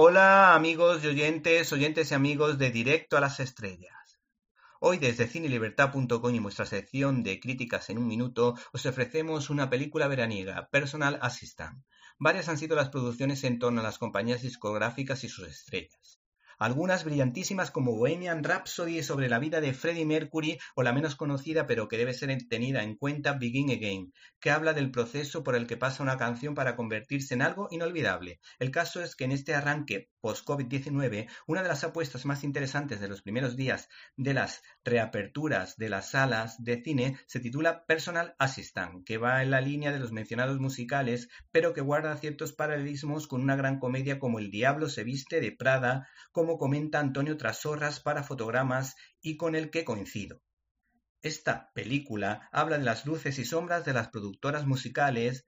Hola amigos y oyentes, oyentes y amigos de Directo a las Estrellas. Hoy desde cinelibertad.com y nuestra sección de críticas en un minuto os ofrecemos una película veraniega, Personal Assistant. Varias han sido las producciones en torno a las compañías discográficas y sus estrellas algunas brillantísimas como Bohemian Rhapsody sobre la vida de Freddie Mercury o la menos conocida pero que debe ser tenida en cuenta Begin Again, que habla del proceso por el que pasa una canción para convertirse en algo inolvidable. El caso es que en este arranque post-COVID-19, una de las apuestas más interesantes de los primeros días de las reaperturas de las salas de cine se titula Personal Assistant, que va en la línea de los mencionados musicales, pero que guarda ciertos paralelismos con una gran comedia como El Diablo se viste de Prada, como comenta Antonio Trasorras para Fotogramas y con el que coincido. Esta película habla de las luces y sombras de las productoras musicales,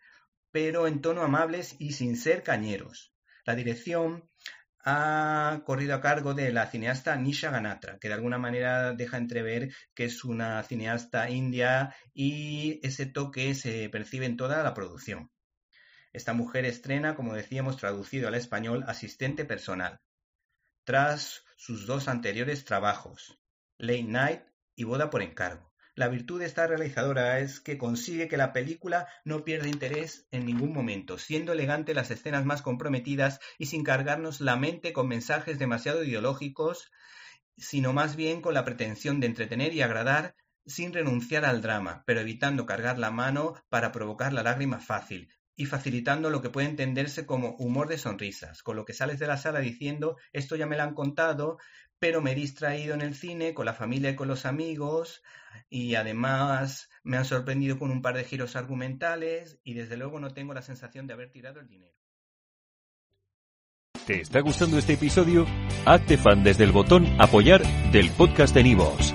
pero en tono amables y sin ser cañeros. La dirección ha corrido a cargo de la cineasta Nisha Ganatra, que de alguna manera deja entrever que es una cineasta india y ese toque se percibe en toda la producción. Esta mujer estrena, como decíamos, traducido al español, asistente personal tras sus dos anteriores trabajos, Late Night y Boda por encargo. La virtud de esta realizadora es que consigue que la película no pierda interés en ningún momento, siendo elegante las escenas más comprometidas y sin cargarnos la mente con mensajes demasiado ideológicos, sino más bien con la pretensión de entretener y agradar sin renunciar al drama, pero evitando cargar la mano para provocar la lágrima fácil, y facilitando lo que puede entenderse como humor de sonrisas, con lo que sales de la sala diciendo esto ya me lo han contado, pero me he distraído en el cine con la familia y con los amigos y además me han sorprendido con un par de giros argumentales y desde luego no tengo la sensación de haber tirado el dinero. ¿Te está gustando este episodio? Hazte fan desde el botón apoyar del podcast de Nivos.